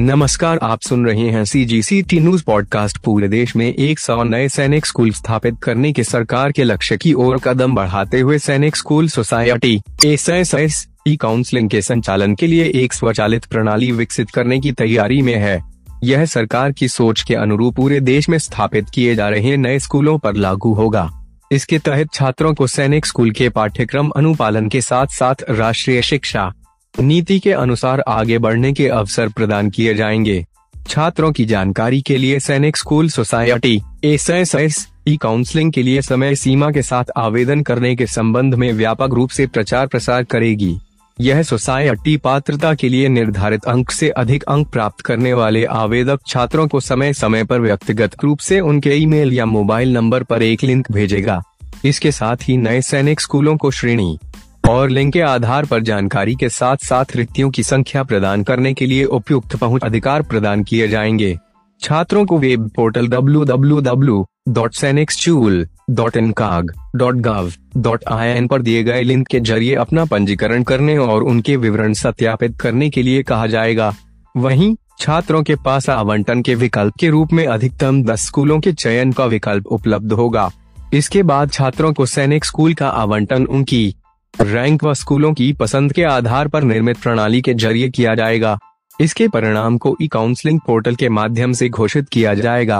नमस्कार, आप सुन रहे हैं C G C T news podcast पूरे देश में एक सौ नए सैनिक स्कूल स्थापित करने के सरकार के लक्ष्य की ओर कदम बढ़ाते हुए Sainik School Society S S S E counselling के संचालन के लिए एक स्वचालित प्रणाली विकसित करने की तैयारी में है। यह सरकार की सोच के अनुरूप पूरे देश में स्थापित किए जा रहे नए स्कूलों पर लागू होगा। इसके तहत छात्रों को सैनिक स्कूल के पाठ्यक्रम अनुपालन के साथ साथ राष्ट्रीय शिक्षा नीति के अनुसार आगे बढ़ने के अवसर प्रदान किए जाएँगे। छात्रों की जानकारी के लिए Sainik School Society S S S E counselling के लिए समय सीमा के साथ आवेदन करने के संबंध में व्यापक रूप से प्रचार प्रसार करेगी। यह सोसाइटी पात्रता के लिए निर्धारित अंक से अधिक अंक प्राप्त करने वाले आवेदक छात्रों को समय समय पर व्यक्तिगत रूप से उनके ईमेल या मोबाइल नंबर पर एक लिंक भेजेगा। इसके साथ ही नए सैनिक स्कूलों को श्रेणी और लिंक के आधार पर जानकारी के साथ साथ रिक्तियों की संख्या प्रदान करने के लिए उपयुक्त पहुँच अधिकार प्रदान किए जाएँगे। छात्रों को वेब पोर्टल www.sainikstool.incog.gov.in पर दिए गए लिंक के ज़रिए अपना पंजीकरण करने और उनके विवरण सत्यापित करने के लिए कहा जाएगा। वहीं, छात्रों के पास आवंटन के विकल्प के रूप में अधिकतम 10 स्कूलों के चयन का विकल्प उपलब्ध होगा। इसके बाद छात्रों को सैनिक स्कूल का आवंटन उनकी रैंक व स्कूलों की पसंद के आधार पर निर्मित प्रणाली के ज़रिए किया जाएगा। इसके परिणाम को ई काउंसलिंग पोर्टल के माध्यम से घोषित किया जाएगा।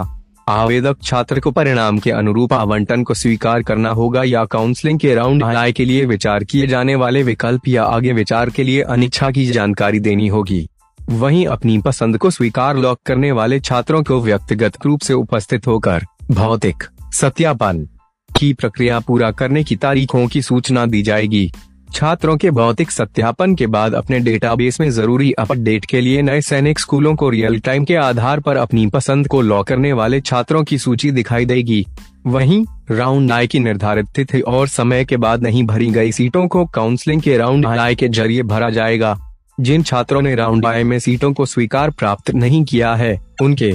आवेदक छात्र को परिणाम के अनुरूप आवंटन को स्वीकार करना होगा या काउंसलिंग के राउंड आय के लिए विचार किए जाने वाले विकल्प या आगे विचार के लिए अनिच्छा की जानकारी देनी होगी। वहीं अपनी पसंद को स्वीकार लॉक करने वाले छात्रों को व्यक्तिगत रूप से उपस्थित होकर, भौतिक, सत्यापन की प्रक्रिया पूरा करने की तारीखों की सूचना दी जाएगी। छात्रों के भौतिक सत्यापन के बाद अपने डेटाबेस में ज़रूरी अपडेट के लिए नए सैनिक स्कूलों को रियल टाइम के आधार पर अपनी पसंद को लॉ करने वाले छात्रों की सूची दिखाई देगी। वहीं, राउंड आई की निर्धारित तिथि और समय के बाद नहीं भरी गई सीटों को काउंसलिंग के राउंड आई के ज़रिए भरा जाएगा। जिन छात्रों ने राउंड आई में सीटों को स्वीकार प्राप्त नहीं किया है, उनके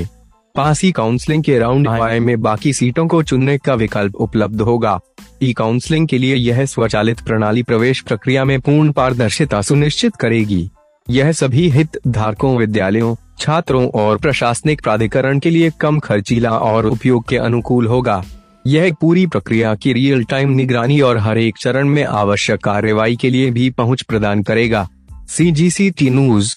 पास ही काउंसलिंग के राउंड आई में बाकी सीटों को चुनने का विकल्प उपलब्ध होगा। ई काउंसलिंग के लिए यह स्वचालित प्रणाली प्रवेश प्रक्रिया में पूर्ण पारदर्शिता सुनिश्चित करेगी। यह सभी हित धारकों विद्यालयों छात्रों और प्रशासनिक प्राधिकरण के लिए कम खर्चीला और उपयोग के अनुकूल होगा। यह पूरी प्रक्रिया की रियल टाइम निगरानी और हर एक चरण में आवश्यक कार्रवाई के लिए भी पहुँच प्रदान करेगा। सी जी सी टी न्यूज़